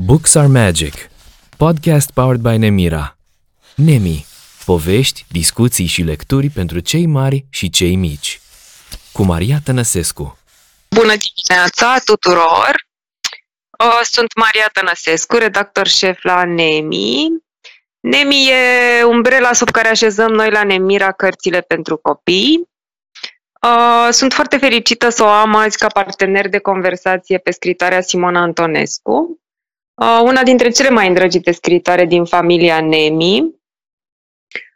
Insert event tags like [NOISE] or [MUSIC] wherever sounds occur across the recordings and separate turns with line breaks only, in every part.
Books are Magic Podcast powered by Nemira Nemi Povești, discuții și lecturi pentru cei mari și cei mici Cu Maria Tănăsescu
Bună dimineața tuturor! Uh, Sunt Maria Tănăsescu, redactor șef la Nemi. Nemi e umbrela sub care așezăm noi la Nemira cărțile pentru copii. Uh, Sunt foarte fericită să o am azi ca partener de conversație pe scritoarea Simona Antonescu, uh, una dintre cele mai îndrăgite scritoare din familia Nemi.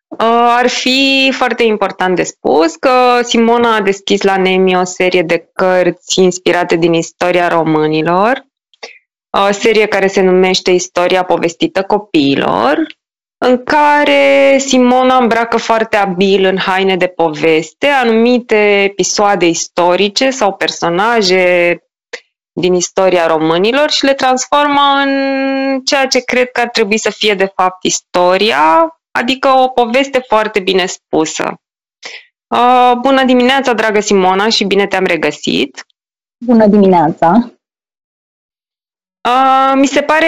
Uh, Ar fi foarte important de spus că Simona a deschis la Nemi o serie de cărți inspirate din istoria românilor, o serie care se numește Istoria povestită copiilor, în care Simona îmbracă foarte abil în haine de poveste anumite episoade istorice sau personaje din istoria românilor și le transformă în ceea ce cred că ar trebui să fie de fapt istoria, adică o poveste foarte bine spusă. Uh, Bună dimineața, dragă Simona, și bine te-am regăsit!
Bună dimineața!
Uh, mi se pare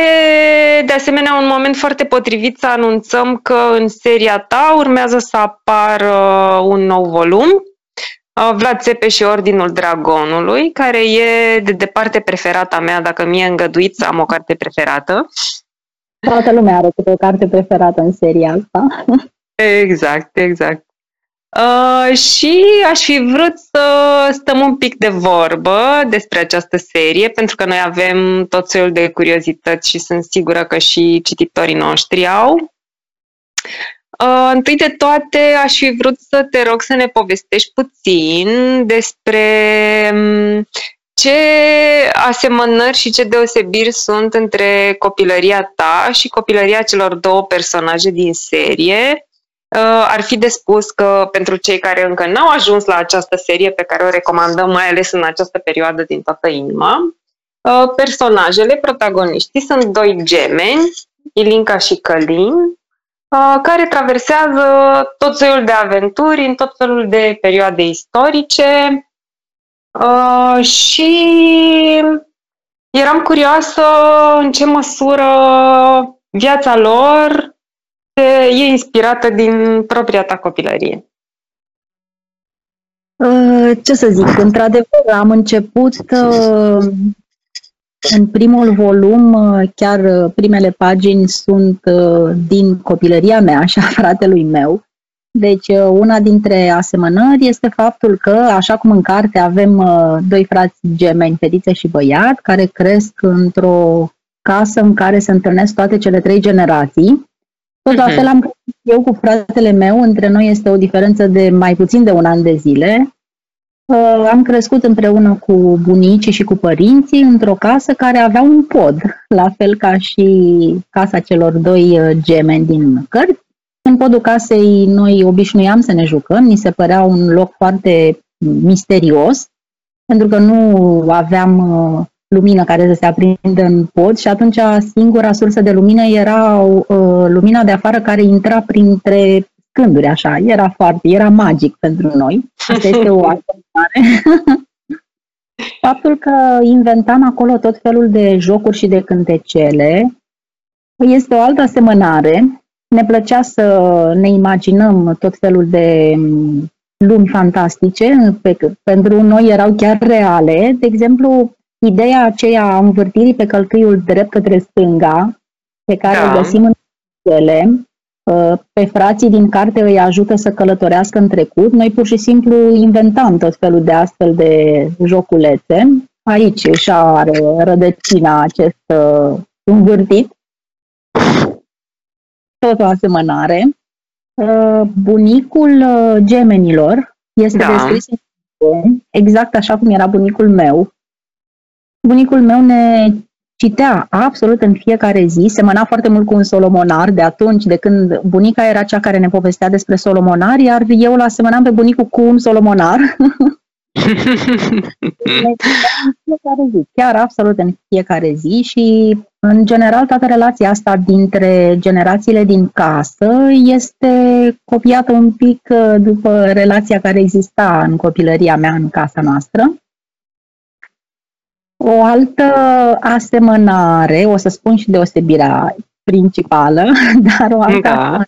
de asemenea un moment foarte potrivit să anunțăm că în seria ta urmează să apară un nou volum, uh, Vlad Țepe și Ordinul Dragonului, care e de departe preferata mea, dacă mi-e îngăduit să am o carte preferată.
Toată lumea are câte o carte preferată în seria asta.
Exact, exact. Uh, și aș fi vrut să stăm un pic de vorbă despre această serie, pentru că noi avem tot felul de curiozități și sunt sigură că și cititorii noștri au. Uh, întâi de toate, aș fi vrut să te rog să ne povestești puțin despre um, ce asemănări și ce deosebiri sunt între copilăria ta și copilăria celor două personaje din serie, Uh, ar fi de spus că pentru cei care încă n-au ajuns la această serie pe care o recomandăm, mai ales în această perioadă din toată inima, uh, personajele, protagoniștii sunt doi gemeni, Ilinca și Călin, uh, care traversează tot felul de aventuri în tot felul de perioade istorice și eram curioasă în ce măsură viața lor e inspirată din propria ta copilărie?
Uh, ce să zic, într-adevăr, am început uh, în primul volum, uh, chiar primele pagini sunt din copilăria mea și a [LAUGHS] fratelui meu. Deci, una dintre asemănări este faptul că, așa cum în carte avem doi frați gemeni, fetiță și băiat, care cresc într-o casă în care se întâlnesc toate cele trei generații, tot la mhm. fel am crescut eu cu fratele meu, între noi este o diferență de mai puțin de un an de zile. Uh, am crescut împreună cu bunicii și cu părinții într-o casă care avea un pod, la fel ca și casa celor doi uh, gemeni din cărți. În podul casei noi obișnuiam să ne jucăm, mi se părea un loc foarte misterios, pentru că nu aveam uh, lumină care să se aprindă în pod și atunci singura sursă de lumină era uh, lumina de afară care intra printre scânduri, așa. Era foarte, era magic pentru noi. Asta este o [LAUGHS] altă mare. Faptul că inventam acolo tot felul de jocuri și de cântecele este o altă asemănare. Ne plăcea să ne imaginăm tot felul de mm, lumi fantastice, pe, pentru noi erau chiar reale. De exemplu, ideea aceea a învârtirii pe călcâiul drept către stânga, pe care da. o găsim în ele, uh, pe frații din carte îi ajută să călătorească în trecut. Noi pur și simplu inventam tot felul de astfel de joculețe. Aici își are rădăcina acest uh, învârtit. Tot o asemănare. Uh, bunicul gemenilor este da. descris exact așa cum era bunicul meu, bunicul meu ne citea absolut în fiecare zi, semăna foarte mult cu un solomonar de atunci, de când bunica era cea care ne povestea despre solomonar, iar eu îl asemănam pe bunicul cu un solomonar. [LAUGHS] fiecare zi, chiar absolut în fiecare zi și în general toată relația asta dintre generațiile din casă este copiată un pic uh, după relația care exista în copilăria mea în casa noastră. O altă asemănare, o să spun și deosebirea principală, [LAUGHS] dar o altă
Da.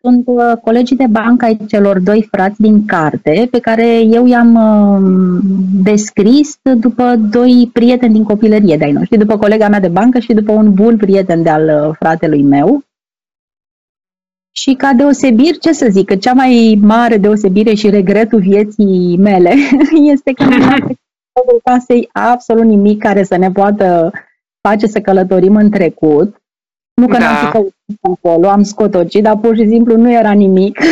sunt uh, colegii de bancă ai celor doi frați din carte, pe care eu i-am uh, descris după doi prieteni din copilărie de-ai noștri, după colega mea de bancă și după un bun prieten de-al uh, fratelui meu. Și ca deosebiri, ce să zic, că cea mai mare deosebire și regretul vieții mele [LAUGHS] este că nu am trecut casei absolut nimic care să ne poată face să călătorim în trecut. Nu că
Da.
n-am fi căutat acolo, am scotocit, dar pur și simplu nu era nimic. [LAUGHS]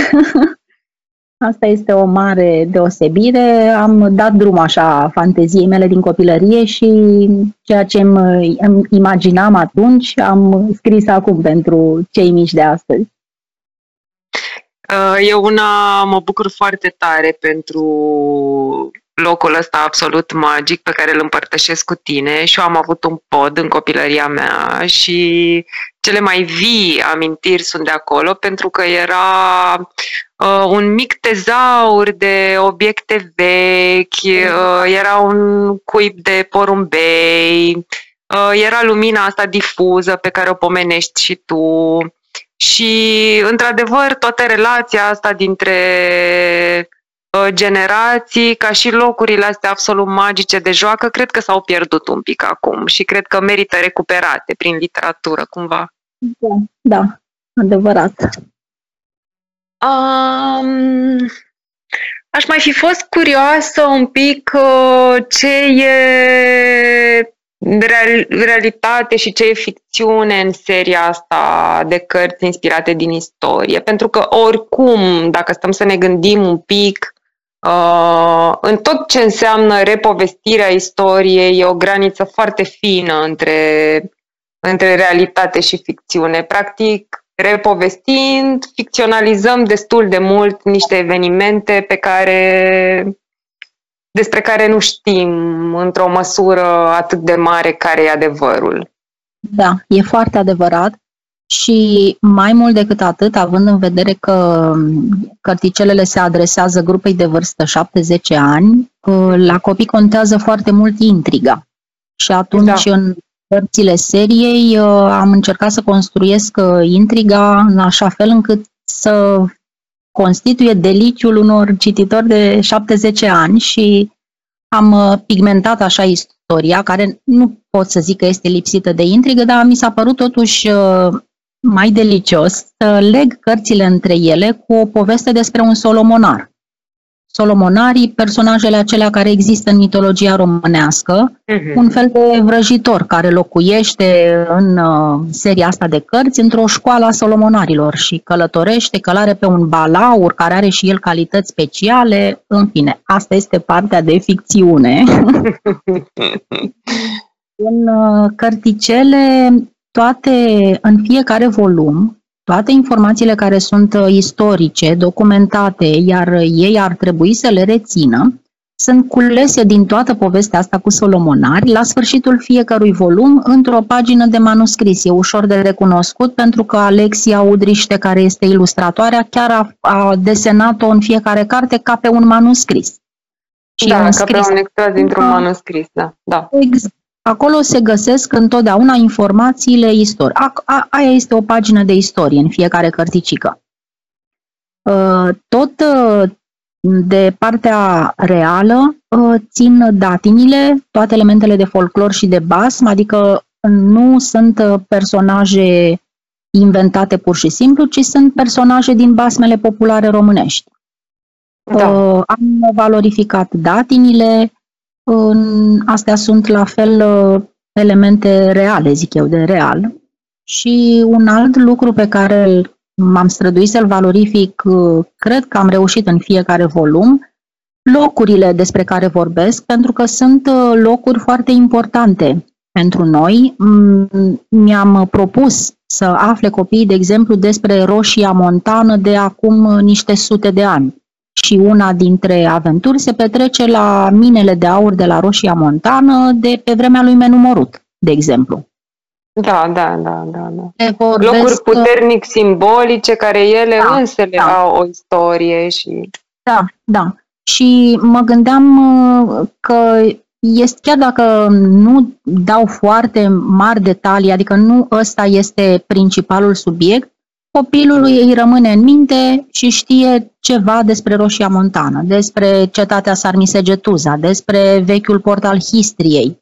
Asta este o mare deosebire. Am dat drum așa fanteziei mele din copilărie și ceea ce îmi, îmi imaginam atunci am scris acum pentru cei mici de astăzi.
Uh, Eu una mă bucur foarte tare pentru locul ăsta absolut magic pe care îl împărtășesc cu tine și eu am avut un pod în copilăria mea și cele mai vii amintiri sunt de acolo pentru că era uh, un mic tezaur de obiecte vechi, uh, era un cuib de porumbei, uh, era lumina asta difuză pe care o pomenești și tu. Și, într-adevăr, toată relația asta dintre uh, generații, ca și locurile astea absolut magice de joacă, cred că s-au pierdut un pic acum și cred că merită recuperate prin literatură, cumva.
Da, da adevărat.
Um, aș mai fi fost curioasă un pic uh, ce e real, realitate și ce e ficțiune în seria asta de cărți inspirate din istorie. Pentru că oricum, dacă stăm să ne gândim un pic, uh, în tot ce înseamnă repovestirea istoriei, e o graniță foarte fină între, între realitate și ficțiune. Practic, repovestind, ficționalizăm destul de mult niște evenimente pe care despre care nu știm într-o măsură atât de mare care e adevărul.
Da, e foarte adevărat. Și mai mult decât atât, având în vedere că cărticelele se adresează grupei de vârstă 7-10 ani, la copii contează foarte mult intriga. Și atunci, da. în cărțile seriei, am încercat să construiesc intriga în așa fel încât să constituie deliciul unor cititori de 7-10 ani și am pigmentat așa istoria, care nu pot să zic că este lipsită de intrigă, dar mi s-a părut totuși mai delicios să leg cărțile între ele cu o poveste despre un solomonar. Solomonarii, personajele acelea care există în mitologia românească, uh-huh. un fel de vrăjitor care locuiește în uh, seria asta de cărți într-o școală a solomonarilor și călătorește, călare pe un balaur care are și el calități speciale, în fine, asta este partea de ficțiune. [LAUGHS] în uh, cărticele, toate, în fiecare volum, toate informațiile care sunt istorice, documentate, iar ei ar trebui să le rețină, sunt culese din toată povestea asta cu solomonari la sfârșitul fiecărui volum într-o pagină de manuscris. E ușor de recunoscut pentru că Alexia Udriște, care este ilustratoarea, chiar a, a desenat-o în fiecare carte ca pe un manuscris.
Și da, ca pe un extras dintr-un manuscris, da. da.
Exact. Acolo se găsesc întotdeauna informațiile istorice. A, a, aia este o pagină de istorie în fiecare cărticică. Tot de partea reală țin datinile, toate elementele de folclor și de basm, adică nu sunt personaje inventate pur și simplu, ci sunt personaje din basmele populare românești. Da. Am valorificat datinile, astea sunt la fel elemente reale, zic eu, de real. Și un alt lucru pe care m-am străduit să-l valorific, cred că am reușit în fiecare volum, locurile despre care vorbesc, pentru că sunt locuri foarte importante pentru noi. Mi-am propus să afle copiii, de exemplu, despre Roșia Montană de acum niște sute de ani și una dintre aventuri se petrece la minele de aur de la Roșia Montană de pe vremea lui Menumorut, de exemplu.
Da, da, da, da. da. Locuri puternic simbolice care ele da, însele da. au o istorie și...
Da, da. Și mă gândeam că este, chiar dacă nu dau foarte mari detalii, adică nu ăsta este principalul subiect, copilului îi rămâne în minte și știe ceva despre Roșia Montană, despre cetatea Sarmisegetuza, despre vechiul port al Histriei.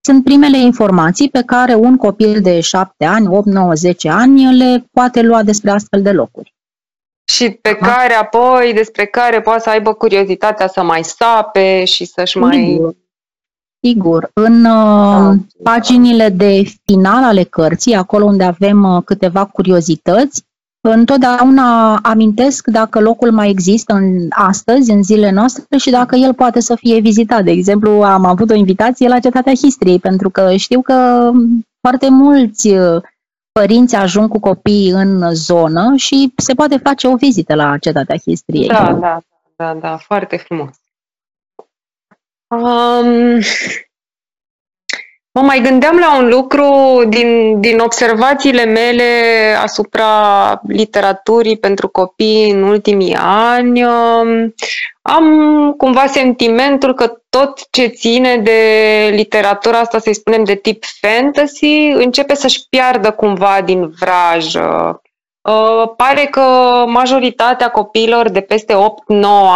Sunt primele informații pe care un copil de 7 ani, 8, 9, 10 ani le poate lua despre astfel de locuri.
Și pe Aha. care apoi, despre care poate să aibă curiozitatea să mai sape și să-și mai...
Sigur. În uh, paginile de final ale cărții, acolo unde avem uh, câteva curiozități, întotdeauna amintesc dacă locul mai există în astăzi, în zilele noastre și dacă el poate să fie vizitat. De exemplu, am avut o invitație la Cetatea Histriei, pentru că știu că foarte mulți uh, părinți ajung cu copii în zonă și se poate face o vizită la Cetatea Histriei.
Da, da, da, da, foarte frumos. Um, mă mai gândeam la un lucru din, din observațiile mele asupra literaturii pentru copii în ultimii ani. Um, am cumva sentimentul că tot ce ține de literatura asta, să-i spunem, de tip fantasy, începe să-și piardă cumva din vrajă. Uh, pare că majoritatea copiilor de peste 8-9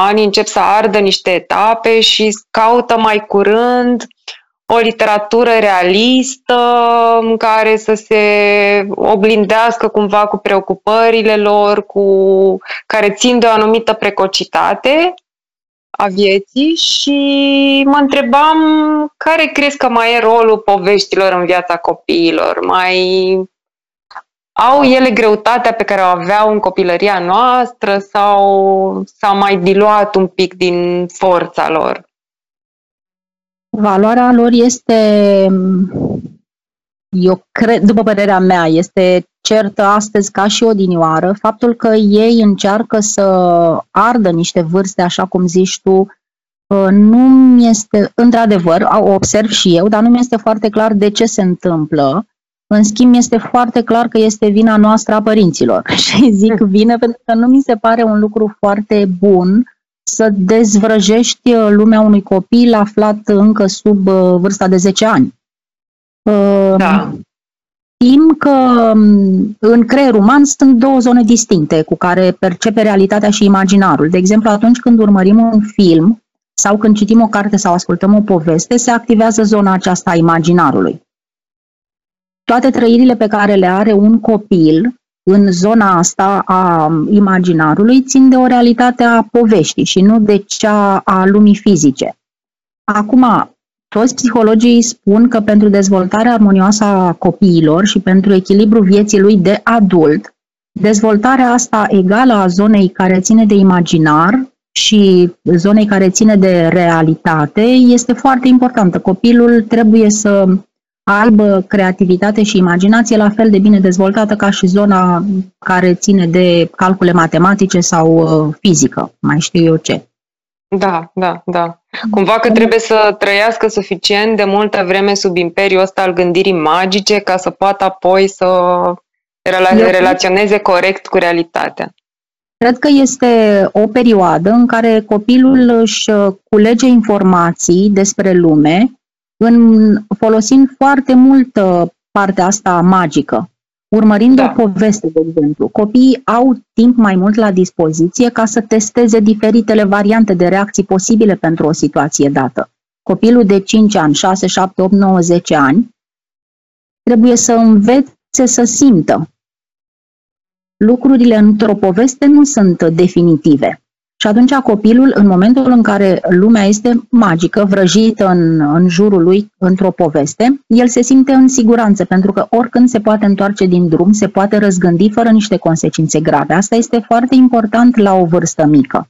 ani încep să ardă niște etape și caută mai curând o literatură realistă în care să se oglindească cumva cu preocupările lor, cu care țin de o anumită precocitate a vieții și mă întrebam care crezi că mai e rolul poveștilor în viața copiilor? Mai au ele greutatea pe care o aveau în copilăria noastră sau s-a mai diluat un pic din forța lor?
Valoarea lor este, eu cred, după părerea mea, este certă astăzi ca și odinioară. Faptul că ei încearcă să ardă niște vârste, așa cum zici tu, uh, nu mi este, într-adevăr, o observ și eu, dar nu mi este foarte clar de ce se întâmplă. În schimb, este foarte clar că este vina noastră a părinților. [LAUGHS] Și zic vină pentru că nu mi se pare un lucru foarte bun să dezvrăjești uh, lumea unui copil aflat încă sub uh, vârsta de 10 ani.
Da.
Știm că um, în creierul uman sunt două zone distincte cu care percepe realitatea și imaginarul. De exemplu, atunci când urmărim un film sau când citim o carte sau ascultăm o poveste, se activează zona aceasta a imaginarului. Toate trăirile pe care le are un copil în zona asta a imaginarului țin de o realitate a poveștii și nu de cea a lumii fizice. Acum, toți psihologii spun că pentru dezvoltarea armonioasă a copiilor și pentru echilibru vieții lui de adult, dezvoltarea asta egală a zonei care ține de imaginar și zonei care ține de realitate este foarte importantă. Copilul trebuie să aibă creativitate și imaginație la fel de bine dezvoltată ca și zona care ține de calcule matematice sau uh, fizică, mai știu eu ce.
Da, da, da. Cumva că trebuie să trăiască suficient de multă vreme sub imperiul ăsta al gândirii magice ca să poată apoi să rela- relaționeze corect cu realitatea.
Cred că este o perioadă în care copilul își culege informații despre lume în, folosind foarte mult partea asta magică. Urmărind da. o poveste, de exemplu, copiii au timp mai mult la dispoziție ca să testeze diferitele variante de reacții posibile pentru o situație dată. Copilul de 5 ani, 6, 7, 8, 9, 10 ani trebuie să învețe să simtă. Lucrurile într-o poveste nu sunt definitive. Și atunci copilul, în momentul în care lumea este magică, vrăjită în, în jurul lui într-o poveste, el se simte în siguranță, pentru că oricând se poate întoarce din drum, se poate răzgândi fără niște consecințe grave. Asta este foarte important la o vârstă mică.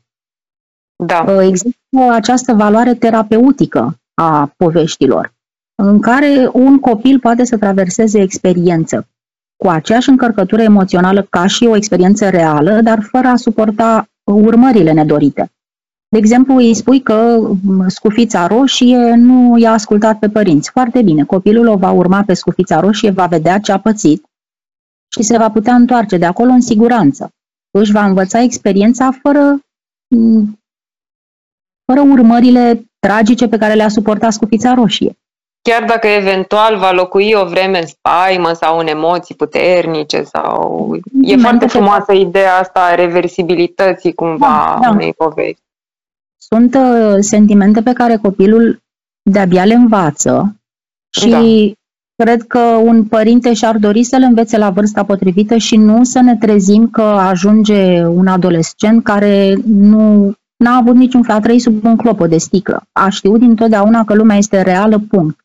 Da.
Uh, există această valoare terapeutică a poveștilor, în care un copil poate să traverseze experiență cu aceeași încărcătură emoțională ca și o experiență reală, dar fără a suporta urmările nedorite. De exemplu, îi spui că scufița roșie nu i-a ascultat pe părinți. Foarte bine, copilul o va urma pe scufița roșie, va vedea ce a pățit și se va putea întoarce de acolo în siguranță. Își va învăța experiența fără, fără urmările tragice pe care le-a suportat scufița roșie.
Chiar dacă eventual va locui o vreme în spaimă sau în emoții puternice sau... E foarte frumoasă ideea asta a reversibilității cumva da, da. unei povești.
Sunt uh, sentimente pe care copilul de-abia le învață și da. cred că un părinte și-ar dori să le învețe la vârsta potrivită și nu să ne trezim că ajunge un adolescent care nu n-a avut niciun fel, a trăit sub un clopot de sticlă. A știut dintotdeauna că lumea este reală, punct.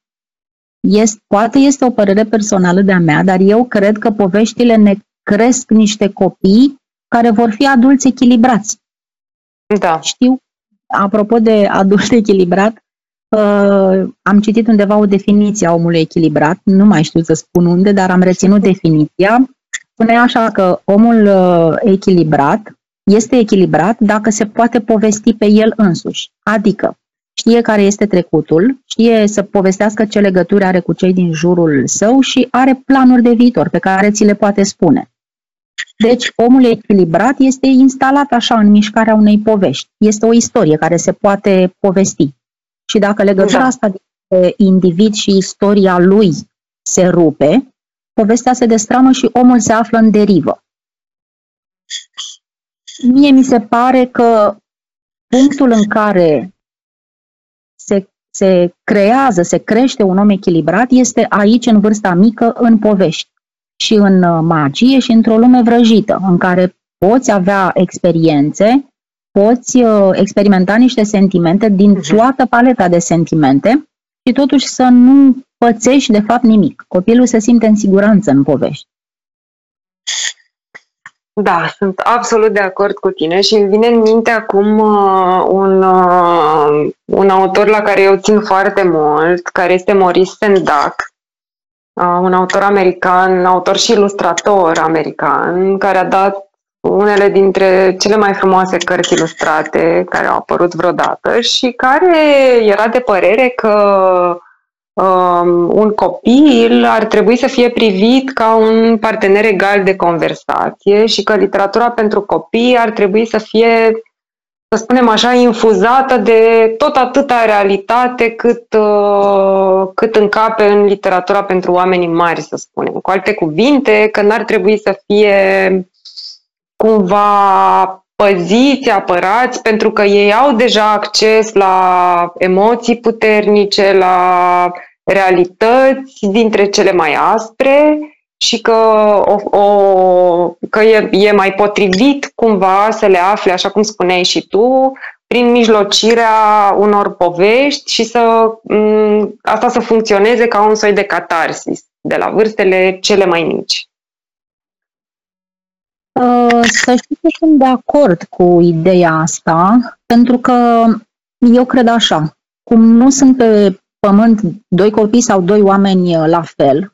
Este, poate este o părere personală de-a mea, dar eu cred că poveștile ne cresc niște copii care vor fi adulți echilibrați.
Da.
Știu, apropo de adult echilibrat, uh, am citit undeva o definiție a omului echilibrat, nu mai știu să spun unde, dar am reținut definiția. Spune așa că omul uh, echilibrat este echilibrat dacă se poate povesti pe el însuși, adică știe care este trecutul, știe să povestească ce legături are cu cei din jurul său și are planuri de viitor pe care ți le poate spune. Deci, omul echilibrat este instalat așa în mișcarea unei povești. Este o istorie care se poate povesti. Și dacă legătura da. asta dintre individ și istoria lui se rupe, povestea se destramă și omul se află în derivă. Mie mi se pare că punctul în care se, se creează, se crește un om echilibrat este aici, în vârsta mică, în povești și în uh, magie și într-o lume vrăjită, în care poți avea experiențe, poți uh, experimenta niște sentimente din mhm. toată paleta de sentimente și totuși să nu pățești de fapt nimic. Copilul se simte în siguranță în povești.
Da, sunt absolut de acord cu tine și îmi vine în minte acum uh, un, uh, un autor la care eu țin foarte mult, care este Maurice Sendak, uh, un autor american, autor și ilustrator american, care a dat unele dintre cele mai frumoase cărți ilustrate care au apărut vreodată și care era de părere că um, un copil ar trebui să fie privit ca un partener egal de conversație și că literatura pentru copii ar trebui să fie, să spunem așa, infuzată de tot atâta realitate cât, uh, cât încape în literatura pentru oamenii mari, să spunem. Cu alte cuvinte, că n-ar trebui să fie cumva păziți, apărați, pentru că ei au deja acces la emoții puternice, la realități dintre cele mai aspre și că, o, o, că e, e mai potrivit cumva să le afle, așa cum spuneai și tu, prin mijlocirea unor povești și să m- asta să funcționeze ca un soi de catarsis de la vârstele cele mai mici.
Uh, să știți că sunt de acord cu ideea asta, pentru că eu cred așa, cum nu sunt pe pământ doi copii sau doi oameni uh, la fel,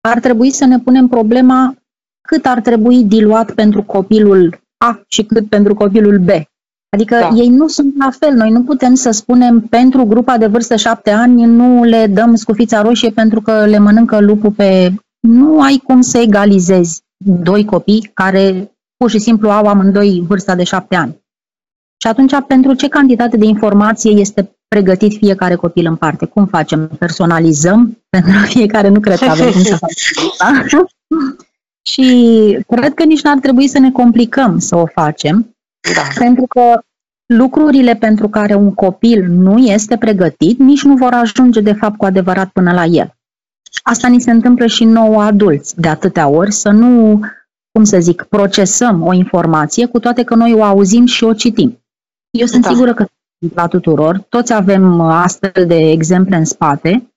ar trebui să ne punem problema cât ar trebui diluat pentru copilul A și cât pentru copilul B. Adică da. ei nu sunt la fel. Noi nu putem să spunem pentru grupa de vârstă șapte ani nu le dăm scufița roșie pentru că le mănâncă lupul pe... Nu ai cum să egalizezi doi copii care pur și simplu au amândoi vârsta de șapte ani. Și atunci, pentru ce cantitate de informație este pregătit fiecare copil în parte? Cum facem? Personalizăm? [LAUGHS] Pentru fiecare nu cred că avem cum să facem asta. [LAUGHS] Și cred că nici n-ar trebui să ne complicăm să o facem, da. pentru că lucrurile pentru care un copil nu este pregătit nici nu vor ajunge de fapt cu adevărat până la el. Asta ni se întâmplă și nouă adulți de atâtea ori, să nu, cum să zic, procesăm o informație, cu toate că noi o auzim și o citim. Eu sunt da. sigură că la tuturor, toți avem astfel de exemple în spate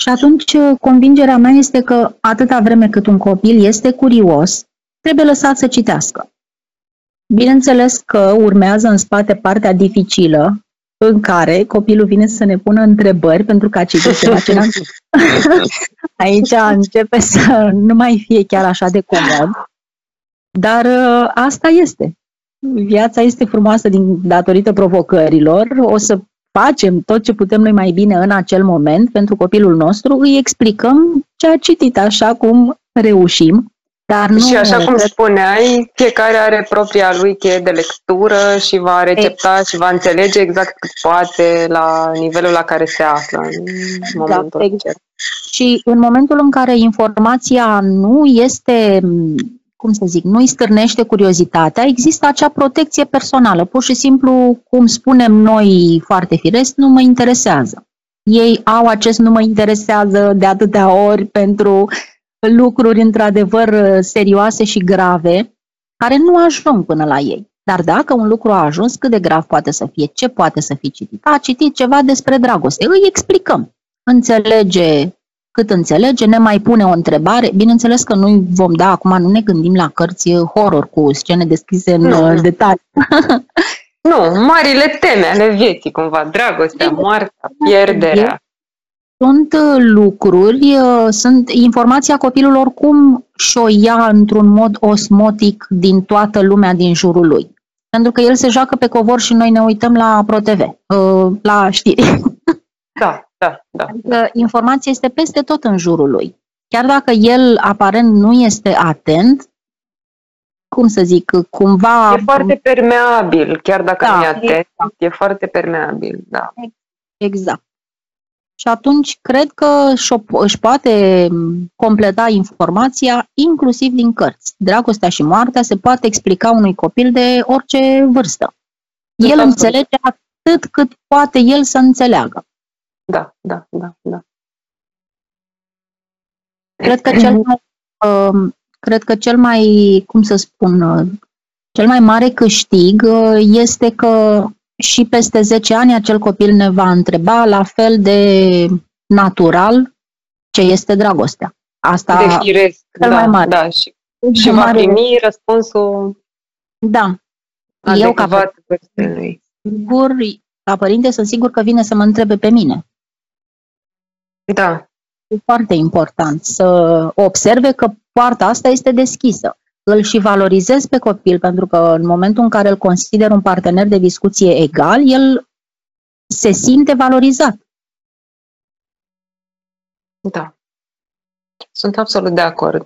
și atunci convingerea mea este că atâta vreme cât un copil este curios, trebuie lăsat să citească. Bineînțeles că urmează în spate partea dificilă, în care copilul vine să ne pună întrebări pentru că a citit ceva ce n-am [LAUGHS] Aici începe să nu mai fie chiar așa de comod. Dar uh, asta este. Viața este frumoasă din datorită provocărilor. O să facem tot ce putem noi mai bine în acel moment pentru copilul nostru, îi explicăm ce a citit așa cum reușim Dar nu,
și așa cum
cred-
spuneai, fiecare are propria lui cheie de lectură și va recepta și va înțelege exact cât poate la nivelul la care se află în momentul
exact.
acela.
Și în momentul în care informația nu este, m, cum să zic, nu îi stârnește curiozitatea, există acea protecție personală. Pur și simplu, cum spunem noi foarte firesc, nu mă interesează. Ei au acest nu mă interesează de atâtea ori pentru lucruri într-adevăr serioase și grave, care nu ajung până la ei. Dar dacă un lucru a ajuns, cât de grav poate să fie, ce poate să fie citit? A citit ceva despre dragoste, îi explicăm. Înțelege cât înțelege, ne mai pune o întrebare. Bineînțeles că nu vom da, acum nu ne gândim la cărți horror cu scene descrise în
Nu.
uh, detalii.
Nu, marile teme ale vieții, cumva, dragostea, moartea, pierderea.
Sunt uh, lucruri, uh, sunt informația copilul oricum și-o ia într-un mod osmotic din toată lumea din jurul lui. Pentru că el se joacă pe covor și noi ne uităm la ProTV, uh, la știri. [LAUGHS]
Da, da, da.
Adică informația este peste tot în jurul lui. Chiar dacă el aparent nu este atent, cum să zic, cumva...
E foarte permeabil, chiar dacă
Da,
nu e atent, e foarte permeabil, da.
Exact. Și atunci cred că și-o- își poate m, completa informația inclusiv din cărți. Dragostea și moartea se poate explica unui copil de orice vârstă. El
Absolut.
înțelege atât cât poate el să înțeleagă.
Da, da, da, da.
Cred că cel mai, uh, cred că cel mai, cum să spun, uh, cel mai mare câștig uh, este că și peste 10 ani acel copil ne va întreba la fel de natural ce este dragostea. Asta
De firesc,
cel
da,
mai mare.
da, și, și
cel
va
mare-
primi răspunsul
Da. Eu ca
adecvat vârstei.
sigur, ca părinte sunt sigur că vine să mă întrebe pe mine.
Da,
E foarte important să observe că poarta asta este deschisă. Îl și valorizez pe copil, pentru că în momentul în care îl consider un partener de discuție egal, el se simte valorizat.
da. Sunt absolut de acord.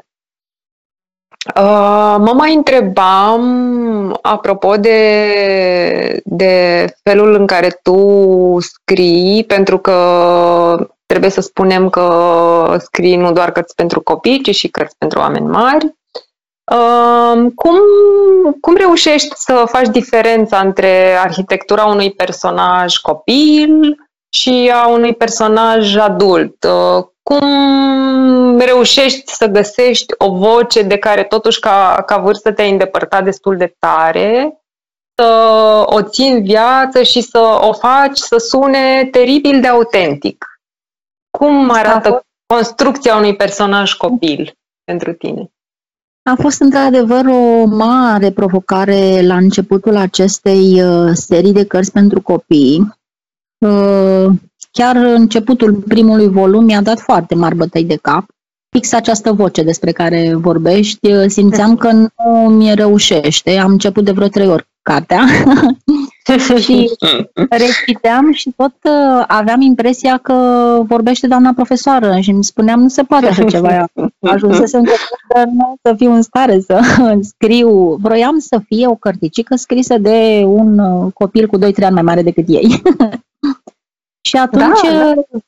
Uh, mă mai întrebam, apropo de, de felul în care tu scrii, pentru că trebuie să spunem că scrii nu doar cărți pentru copii, ci și cărți pentru oameni mari. Uh, cum, cum reușești să faci diferența între arhitectura unui personaj copil și a unui personaj adult? Uh, cum reușești să găsești o voce de care totuși ca, ca vârstă te-ai îndepărtat destul de tare, să o ții în viață și să o faci să sune teribil de autentic? Cum
A
arată
fost-
construcția unui personaj copil pentru tine?
A fost într-adevăr o mare provocare la începutul acestei uh, serii de cărți pentru copii. Uh, chiar începutul primului volum mi-a dat foarte mari bătăi de cap. Fix această voce despre care vorbești, uh, simțeam că nu mi reușește. Am început de vreo trei ori cartea [LAUGHS] și [LAUGHS] reciteam și tot uh, aveam impresia că vorbește doamna profesoară și îmi spuneam nu se poate așa ceva. Ajunsesem că nu să fiu în stare să [LAUGHS] scriu. Vroiam să fie o cărticică scrisă de un uh, copil cu 2-3 ani mai mare decât ei. [LAUGHS] și atunci
Da,
uh,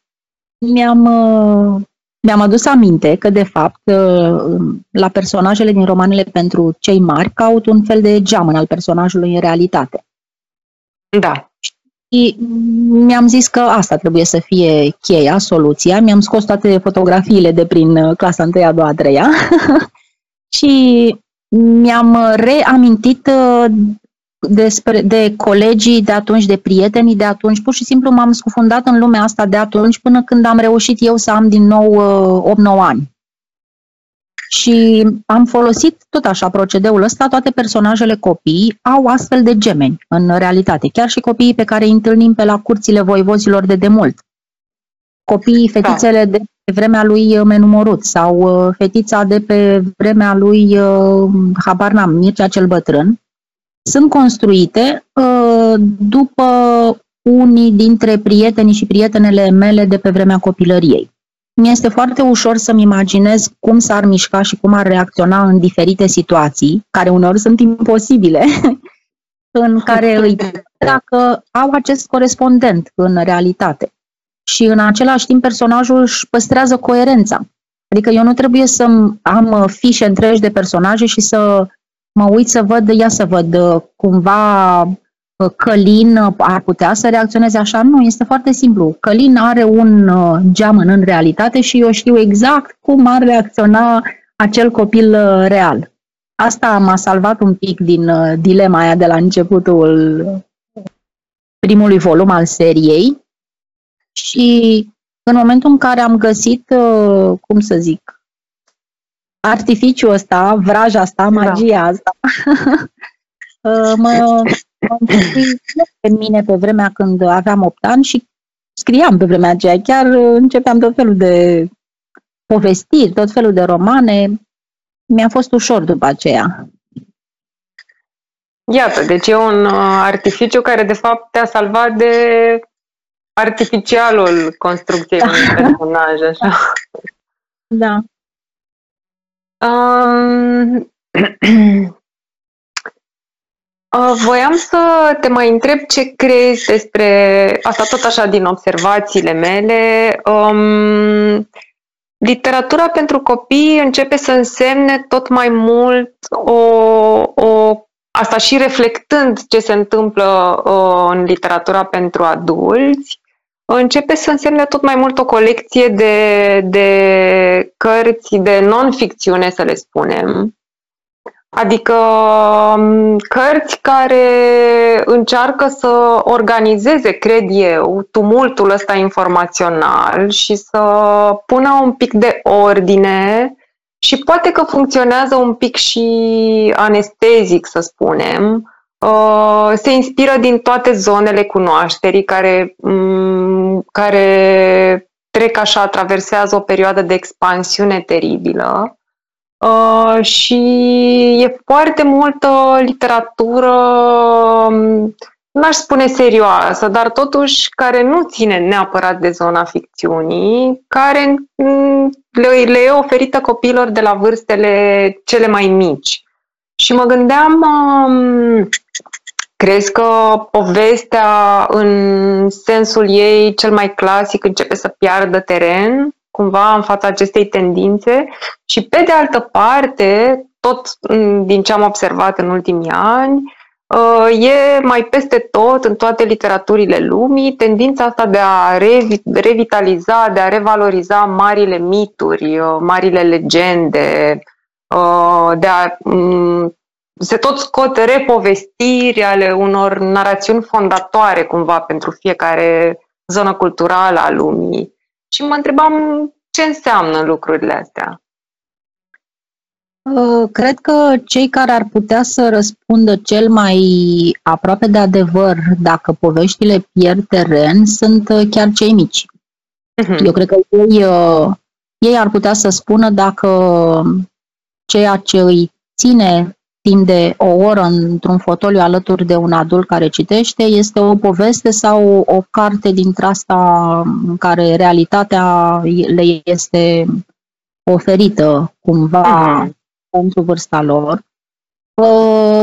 mi-am, uh, mi-am adus aminte că, de fapt, uh, la personajele din romanele pentru cei mari caut un fel de geamăn al personajului în realitate.
Da.
Și mi-am zis că asta trebuie să fie cheia, soluția. Mi-am scos toate fotografiile de prin uh, clasa 1, a 2, a 3 [LAUGHS] și mi-am uh, reamintit uh, despre, de colegii de atunci, de prietenii de atunci. Pur și simplu m-am scufundat în lumea asta de atunci până când am reușit eu să am din nou uh, 8-9 ani. Și am folosit tot așa procedeul ăsta, toate personajele copii au astfel de gemeni în realitate, chiar și copiii pe care îi întâlnim pe la curțile voivozilor de demult. Copiii, fetițele de pe vremea lui Menumorut sau uh, fetița de pe vremea lui uh, Habar n-am, Mircea cel Bătrân, sunt construite uh, după unii dintre prietenii și prietenele mele de pe vremea copilăriei. Mi este foarte ușor să-mi imaginez cum s-ar mișca și cum ar reacționa în diferite situații, care uneori sunt imposibile, [LAUGHS] în care îi dacă au acest corespondent în realitate. Și în același timp personajul își păstrează coerența. Adică eu nu trebuie să am fișe întregi de personaje și să mă uit să văd, ia să văd, cumva Călin ar putea să reacționeze așa? Nu, este foarte simplu. Călin are un uh, geamăn în realitate și eu știu exact cum ar reacționa acel copil uh, real. Asta m-a salvat un pic din uh, dilema aia de la începutul primului volum al seriei și în momentul în care am găsit, cum să zic, artificiul ăsta, vraja asta, da. magia da. asta, [LAUGHS] mă, pe mine pe vremea când aveam 8 ani și scriam pe vremea aceea. Chiar începeam tot felul de povestiri, tot felul de romane. Mi-a fost ușor după aceea.
Iată, deci e un uh, artificiu care de fapt te-a salvat de artificialul construcției da. unui [LAUGHS] personaj, așa.
Da.
Um, [CLEARS THROAT] Voiam să te mai întreb ce crezi despre asta tot așa din observațiile mele. Um, literatura pentru copii începe să însemne tot mai mult o, o asta și reflectând ce se întâmplă uh, în literatura pentru adulți, începe să însemne tot mai mult o colecție de, de cărți de non-ficțiune, să le spunem, Adică um, cărți care încearcă să organizeze, cred eu, tumultul ăsta informațional și să pună un pic de ordine și poate că funcționează un pic și anestezic, să spunem. Uh, se inspiră din toate zonele cunoașterii care, mm, care trec așa, traversează o perioadă de expansiune teribilă Uh, și e foarte multă literatură, um, n-aș spune serioasă, dar totuși care nu ține neapărat de zona ficțiunii, care mm, le, le e oferită copiilor de la vârstele cele mai mici. Și mă gândeam, um, crezi că povestea în sensul ei cel mai clasic începe să piardă teren? Cumva în fața acestei tendințe și pe de altă parte, tot din ce am observat în ultimii ani, uh, e mai peste tot în toate literaturile lumii tendința asta de a revitaliza, de a revaloriza marile mituri, uh, marile legende, uh, de a se tot scot repovestiri ale unor narațiuni fondatoare cumva pentru fiecare zonă culturală a lumii. Și mă întrebam ce înseamnă lucrurile astea.
Uh, cred că cei care ar putea să răspundă cel mai aproape de adevăr dacă poveștile pierd teren sunt uh, chiar cei mici. Uh-huh. Eu cred că ei, uh, ei ar putea să spună dacă ceea ce îi ține timp de o oră într-un fotoliu alături de un adult care citește, este o poveste sau o carte dintre asta în care realitatea le este oferită cumva uh-huh. pentru vârsta lor.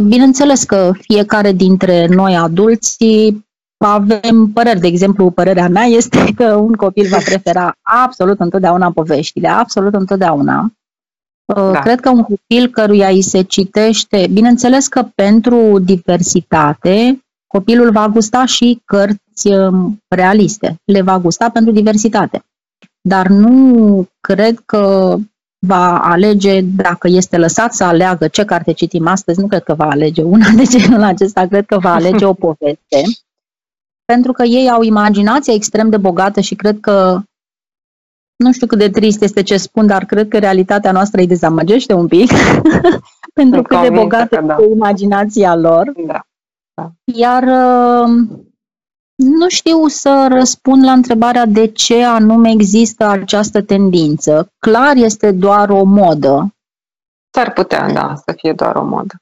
Bineînțeles că fiecare dintre noi adulți avem păreri. De exemplu, părerea mea este că un copil va prefera absolut întotdeauna poveștile, absolut întotdeauna. Da. Cred că un copil căruia îi se citește, bineînțeles că pentru diversitate, copilul va gusta și cărți um, realiste, le va gusta pentru diversitate. Dar nu cred că va alege, dacă este lăsat să aleagă ce carte citim astăzi, nu cred că va alege una de genul acesta, cred că va alege [LAUGHS] o poveste. Pentru că ei au imaginația extrem de bogată și cred că nu știu cât de trist este ce spun, dar cred că realitatea noastră îi dezamăgește un pic, [LAUGHS] pentru cât de bogată da. imaginația lor.
Da. Da.
Iar uh, nu știu să răspund la întrebarea de ce anume există această tendință. Clar este doar o modă.
S-ar putea, da, să fie doar o modă.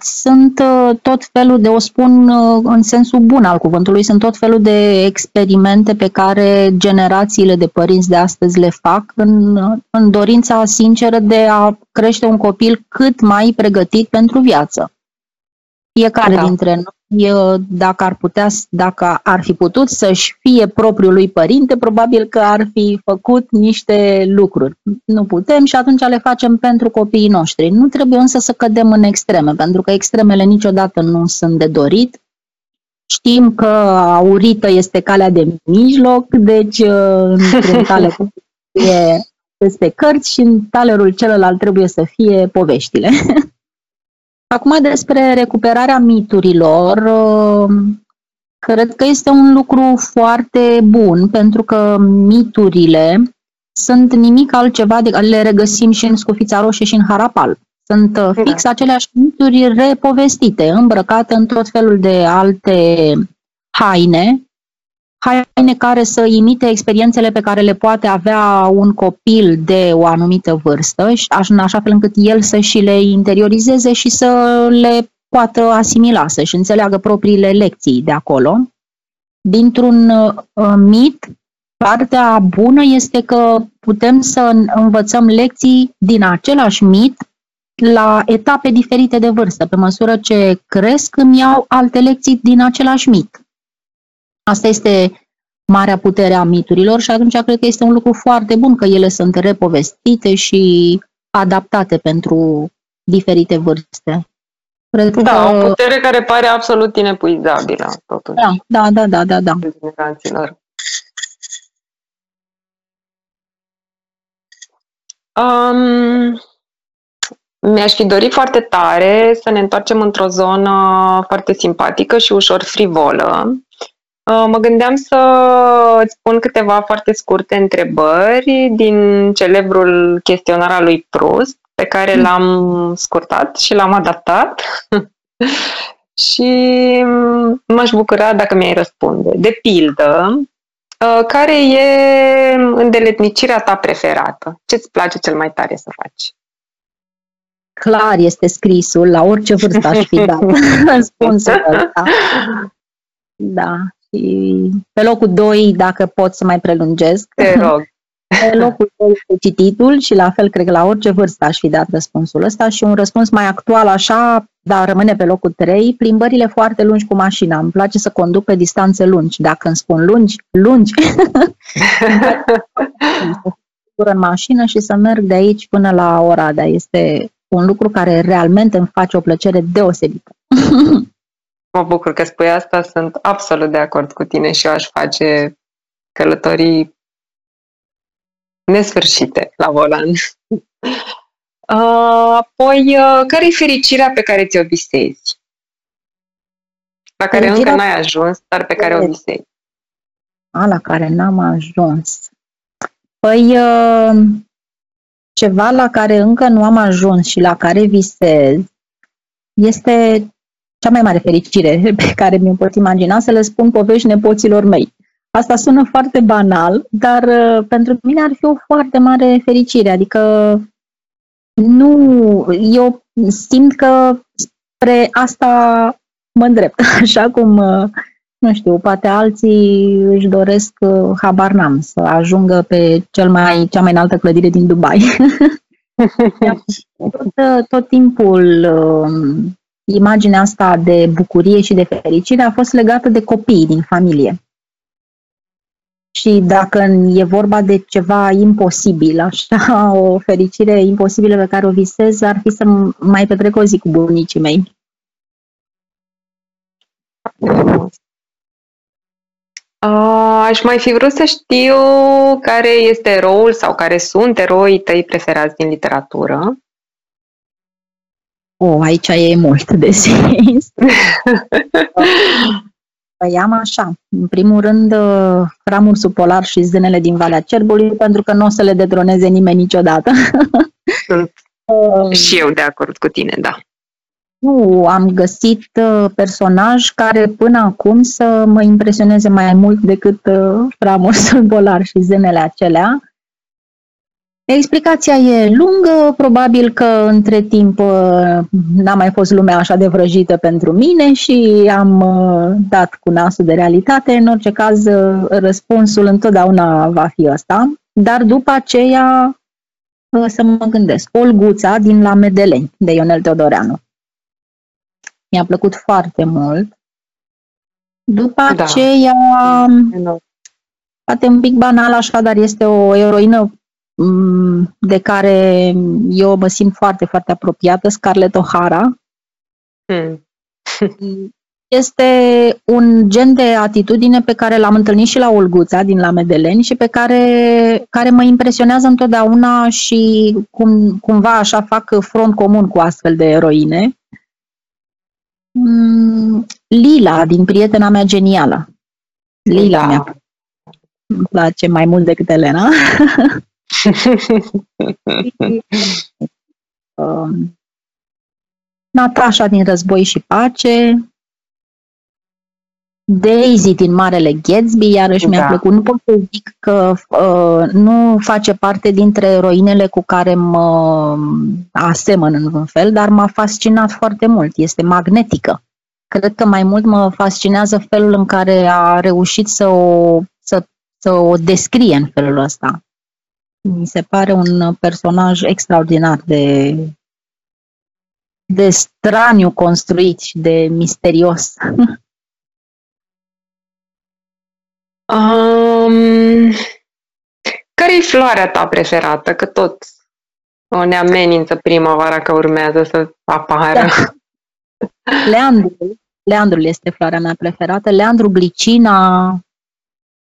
Sunt uh, tot felul de, o spun uh, în sensul bun al cuvântului, sunt tot felul de experimente pe care generațiile de părinți de astăzi le fac în, în dorința sinceră de a crește un copil cât mai pregătit pentru viață. Fiecare da. dintre noi dacă ar putea, dacă ar fi putut să-și fie propriului părinte, probabil că ar fi făcut niște lucruri. Nu putem și atunci le facem pentru copiii noștri. Nu trebuie însă să cădem în extreme, pentru că extremele niciodată nu sunt de dorit. Știm că aurită este calea de mijloc, deci uh, într-un [LAUGHS] tale fie peste cărți și în talerul celălalt trebuie să fie poveștile. [LAUGHS] Acum despre recuperarea miturilor, um, cred că este un lucru foarte bun, pentru că miturile sunt nimic altceva, de, le regăsim și în Scufița Roșie și în Harapal. Sunt uh, da. fix aceleași mituri repovestite, îmbrăcate în tot felul de alte haine, haine care să imite experiențele pe care le poate avea un copil de o anumită vârstă, în așa fel încât el să și le interiorizeze și să le poată asimila, să-și înțeleagă propriile lecții de acolo. Dintr-un uh, mit, partea bună este că putem să învățăm lecții din același mit la etape diferite de vârstă. Pe măsură ce cresc, îmi iau alte lecții din același mit. Asta este marea putere a miturilor și atunci cred că este un lucru foarte bun că ele sunt repovestite și adaptate pentru diferite vârste.
Cred da, că... o putere care pare absolut inepuizabilă, totuși.
Da, da, da, da, da.
da. Um, mi-aș fi dorit foarte tare să ne întoarcem într-o zonă foarte simpatică și ușor frivolă, Uh, mă gândeam să îți spun câteva foarte scurte întrebări din celebrul chestionar al lui Proust, pe care mm. l-am scurtat și l-am adaptat. [LAUGHS] și m-aș bucura dacă mi-ai răspunde. De pildă, uh, care e îndeletnicirea ta preferată? Ce-ți place cel mai tare să faci?
Clar este scrisul, la orice vârstă aș fi dat răspunsul ăsta. Da, [LAUGHS] [LAUGHS] și pe locul 2, dacă pot să mai prelungesc.
Te rog. [LAUGHS]
Pe locul 2 este cititul și la fel cred că la orice vârstă aș fi dat răspunsul ăsta și un răspuns mai actual așa, dar rămâne pe locul 3, plimbările foarte lungi cu mașina. Îmi place să conduc pe distanțe lungi. Dacă îmi spun lungi, lungi. [LAUGHS] în mașină și să merg de aici până la Oradea. Este un lucru care realmente îmi face o plăcere deosebită. [LAUGHS]
Mă bucur că spui asta, sunt absolut de acord cu tine și eu aș face călătorii nesfârșite la volan. [LAUGHS] Uh, apoi, uh, care e fericirea pe care ți-o visezi? La care fericirea încă n-ai ajuns, dar pe care o visezi.
A, la care n-am ajuns. Păi, uh, ceva la care încă nu am ajuns și la care visez este cea mai mare fericire [LAUGHS] pe care mi-o pot imagina să le spun povești nepoților mei. Asta sună foarte banal, dar uh, pentru mine ar fi o foarte mare fericire. Adică nu, eu simt că spre asta mă îndrept, [LAUGHS] așa cum, uh, nu știu, poate alții își doresc, uh, habar n-am, să ajungă pe cel mai, cea mai înaltă clădire din Dubai. [LAUGHS] tot, tot timpul imaginea asta de bucurie și de fericire a fost legată de copiii din familie. Și dacă e vorba de ceva imposibil, așa, o fericire imposibilă pe care o visez, ar fi să mai petrec o zi cu bunicii mei.
Aș mai fi vrut să știu care este eroul sau care sunt eroii tăi preferați din literatură.
O, oh, aici e mult de zis. Păi am așa, în primul rând, Ramursul Polar și zânele din Valea Cerbului, pentru că nu o să le dedroneze nimeni niciodată.
Sunt um, și eu de acord cu tine, da.
Nu, am găsit uh, personaj care până acum să mă impresioneze mai mult decât uh, Ramursul Polar și zânele acelea Explicația e lungă, probabil că între timp uh, n-a mai fost lumea așa de vrăjită pentru mine și am uh, dat cu nasul de realitate. În orice caz, uh, răspunsul întotdeauna va fi ăsta. Dar după aceea, să mă gândesc, Olguța din La Medeleni, de Ionel Teodoreanu. Mi-a plăcut foarte mult. După da. aceea, poate un pic banal așa, dar este o eroină Mm, de care eu mă simt foarte, foarte apropiată, Scarlett O'Hara. Hmm. [LAUGHS] este un gen de atitudine pe care l-am întâlnit și la Olguța din la Medeleni și pe care, care mă impresionează întotdeauna și cum, cumva așa fac front comun cu astfel de eroine. Mm, Lila, din prietena mea genială. Lila da. mea îmi place mai mult decât Elena. [LAUGHS] [LAUGHS] um, Natasha din Război și Pace, Daisy din Marele Gatsby, iarăși da. mi-a plăcut. Nu pot să zic că uh, nu face parte dintre eroinele cu care mă asemăn în un fel, dar m-a fascinat foarte mult. Este magnetică. Cred că mai mult mă fascinează felul în care a reușit să o, să, să o descrie în felul ăsta. Mi se pare un personaj extraordinar de, de straniu construit și de misterios. [LAUGHS]
Um, care e floarea ta preferată? Că tot ne amenință primăvara că urmează să apară. Da.
Leandrul. Leandrul este floarea mea preferată. Leandru Glicina.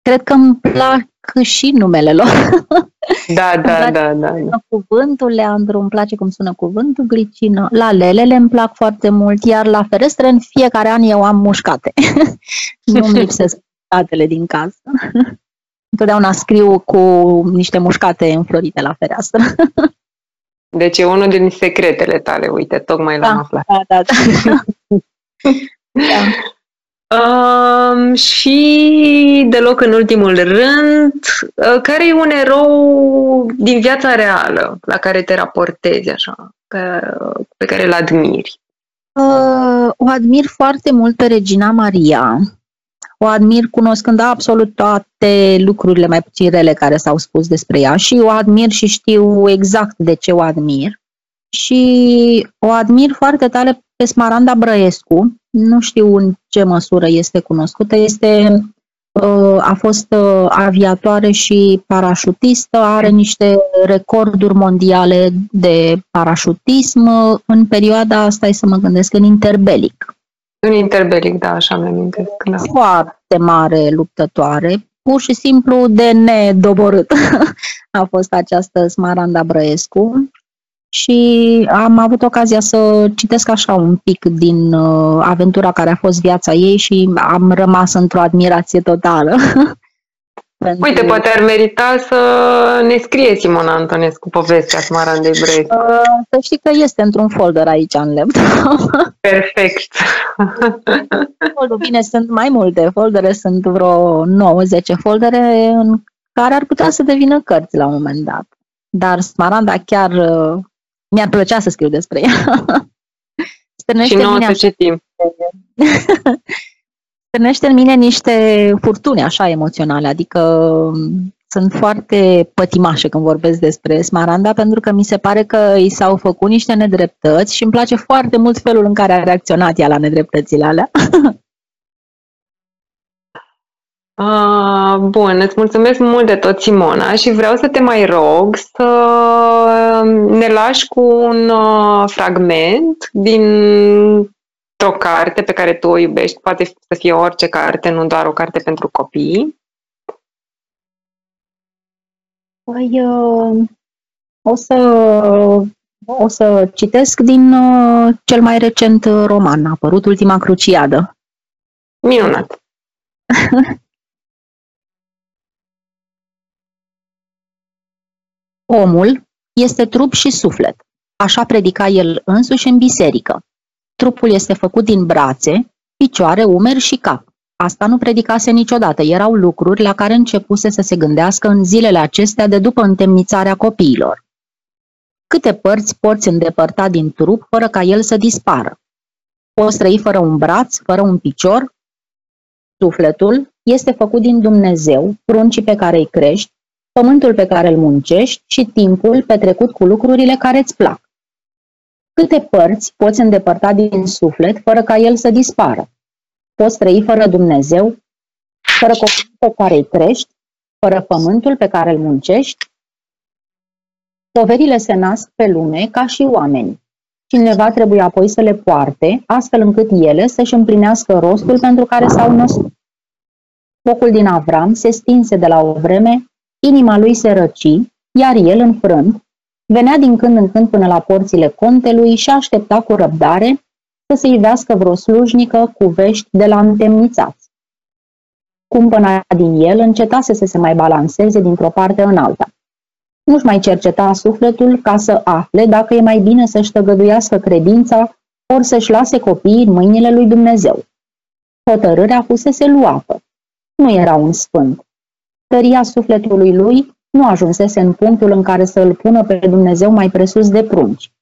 Cred că îmi plac și numele lor. [LAUGHS]
Da, [LAUGHS] da, da, da.
Cuvântul Leandru, îmi place cum sună cuvântul glicină. La lelele îmi plac foarte mult, iar la ferestre în fiecare an eu am mușcate. [LAUGHS] Nu-mi lipsesc mușcatele din casă. [LAUGHS] Întotdeauna scriu cu niște mușcate înflorite la fereastră.
Deci e unul din secretele tale, uite, tocmai l-am
da,
aflat.
Da, da, da.
da. Um, și deloc în ultimul rând, uh, care e un erou din viața reală la care te raportezi așa, pe, pe care îl admiri?
Uh, o admir foarte mult pe Regina Maria. O admir cunoscând absolut toate lucrurile mai puțin rele care s-au spus despre ea și o admir și știu exact de ce o admir. Și o admir foarte tare pe Smaranda Brăescu, nu știu în ce măsură este cunoscută, este uh, a fost uh, aviatoare și parașutistă, are niște recorduri mondiale de parașutism în perioada asta, să mă gândesc, în interbelic.
În interbelic, da, așa mi am Da.
Foarte mare luptătoare, pur și simplu de nedoborât [LAUGHS] a fost această Smaranda Brăescu și am avut ocazia să citesc așa un pic din uh, aventura care a fost viața ei și am rămas într-o admirație totală. [LAUGHS]
Pentru... Uite, poate ar merita să ne scrie Simona Antonescu povestea Smarandei Brei. Uh,
să știi că este într-un folder aici în laptop. [LAUGHS]
Perfect.
Bine, sunt mai multe foldere, sunt vreo 9-10 foldere în care ar putea să devină cărți la un moment dat. Dar Smaranda chiar uh, mi-ar plăcea să scriu despre ea. [LAUGHS]
Stârnește și nouă să citim.
Stârnește în mine niște furtuni așa emoționale, adică um, sunt foarte pătimașe când vorbesc despre Smaranda pentru că mi se pare că i s-au făcut niște nedreptăți și îmi place foarte mult felul în care a reacționat ea la nedreptățile alea. [LAUGHS]
Uh, bun, îți mulțumesc mult de tot, Simona, și vreau să te mai rog să ne lași cu un uh, fragment din o carte pe care tu o iubești. Poate să fie orice carte, nu doar o carte pentru copii.
Păi, uh, o să, o să citesc din uh, cel mai recent roman, a apărut Ultima Cruciadă.
Minunat! [LAUGHS]
Omul este trup și suflet, așa predica el însuși în biserică. Trupul este făcut din brațe, picioare, umeri și cap. Asta nu predicase niciodată, erau lucruri la care începuse să se gândească în zilele acestea de după întemnițarea copiilor. Câte părți poți îndepărta din trup fără ca el să dispară? Poți trăi fără un braț, fără un picior? Sufletul este făcut din Dumnezeu, pruncii pe care îi crești, pământul pe care îl muncești și timpul petrecut cu lucrurile care îți plac. Câte părți poți îndepărta din suflet fără ca el să dispară? Poți trăi fără Dumnezeu, fără copilul pe care îi crești, fără pământul pe care îl muncești? Poverile se nasc pe lume ca și oameni. Cineva trebuie apoi să le poarte, astfel încât ele să-și împlinească rostul pentru care s-au născut. Focul din Avram se stinse de la o vreme, inima lui se răci, iar el, înfrânt, venea din când în când până la porțile contelui și aștepta cu răbdare să se ivească vreo slujnică cu vești de la întemnițați. Cumpăna din el încetase să se mai balanceze dintr-o parte în alta. Nu-și mai cerceta sufletul ca să afle dacă e mai bine să-și tăgăduiască credința ori să-și lase copiii în mâinile lui Dumnezeu. Hotărârea fusese luată. Nu era un sfânt. Tăria sufletului lui nu ajunsese în punctul în care să îl pună pe Dumnezeu mai presus de prunci.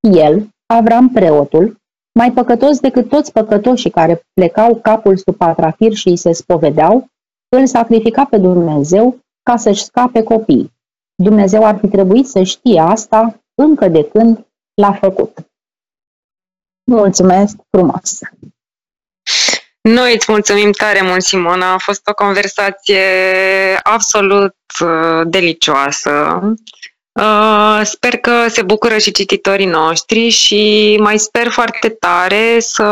El, Avram preotul, mai păcătos decât toți păcătoșii care plecau capul sub patrafir și îi se spovedeau, îl sacrifica pe Dumnezeu ca să-și scape copiii. Dumnezeu ar fi trebuit să știe asta încă de când l-a făcut. Mulțumesc frumos!
Noi îți mulțumim tare mult, Simona. A fost o conversație absolut uh, delicioasă. Uh, sper că se bucură și cititorii noștri și mai sper foarte tare să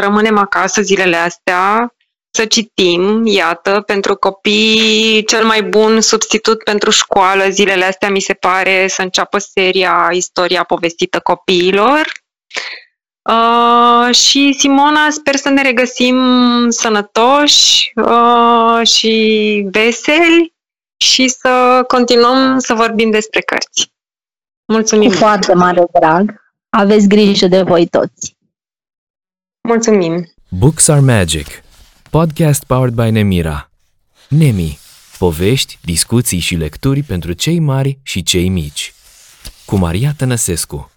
rămânem acasă zilele astea, să citim, iată, pentru copii cel mai bun substitut pentru școală zilele astea mi se pare să înceapă seria Istoria povestită copiilor. Uh, și Simona, sper să ne regăsim sănătoși uh, și veseli și să continuăm să vorbim despre cărți. Mulțumim!
Cu foarte mare drag! Aveți grijă de voi toți!
Mulțumim!
Books are Magic Podcast powered by Nemira Nemi Povești, discuții și lecturi pentru cei mari și cei mici Cu Maria Tănăsescu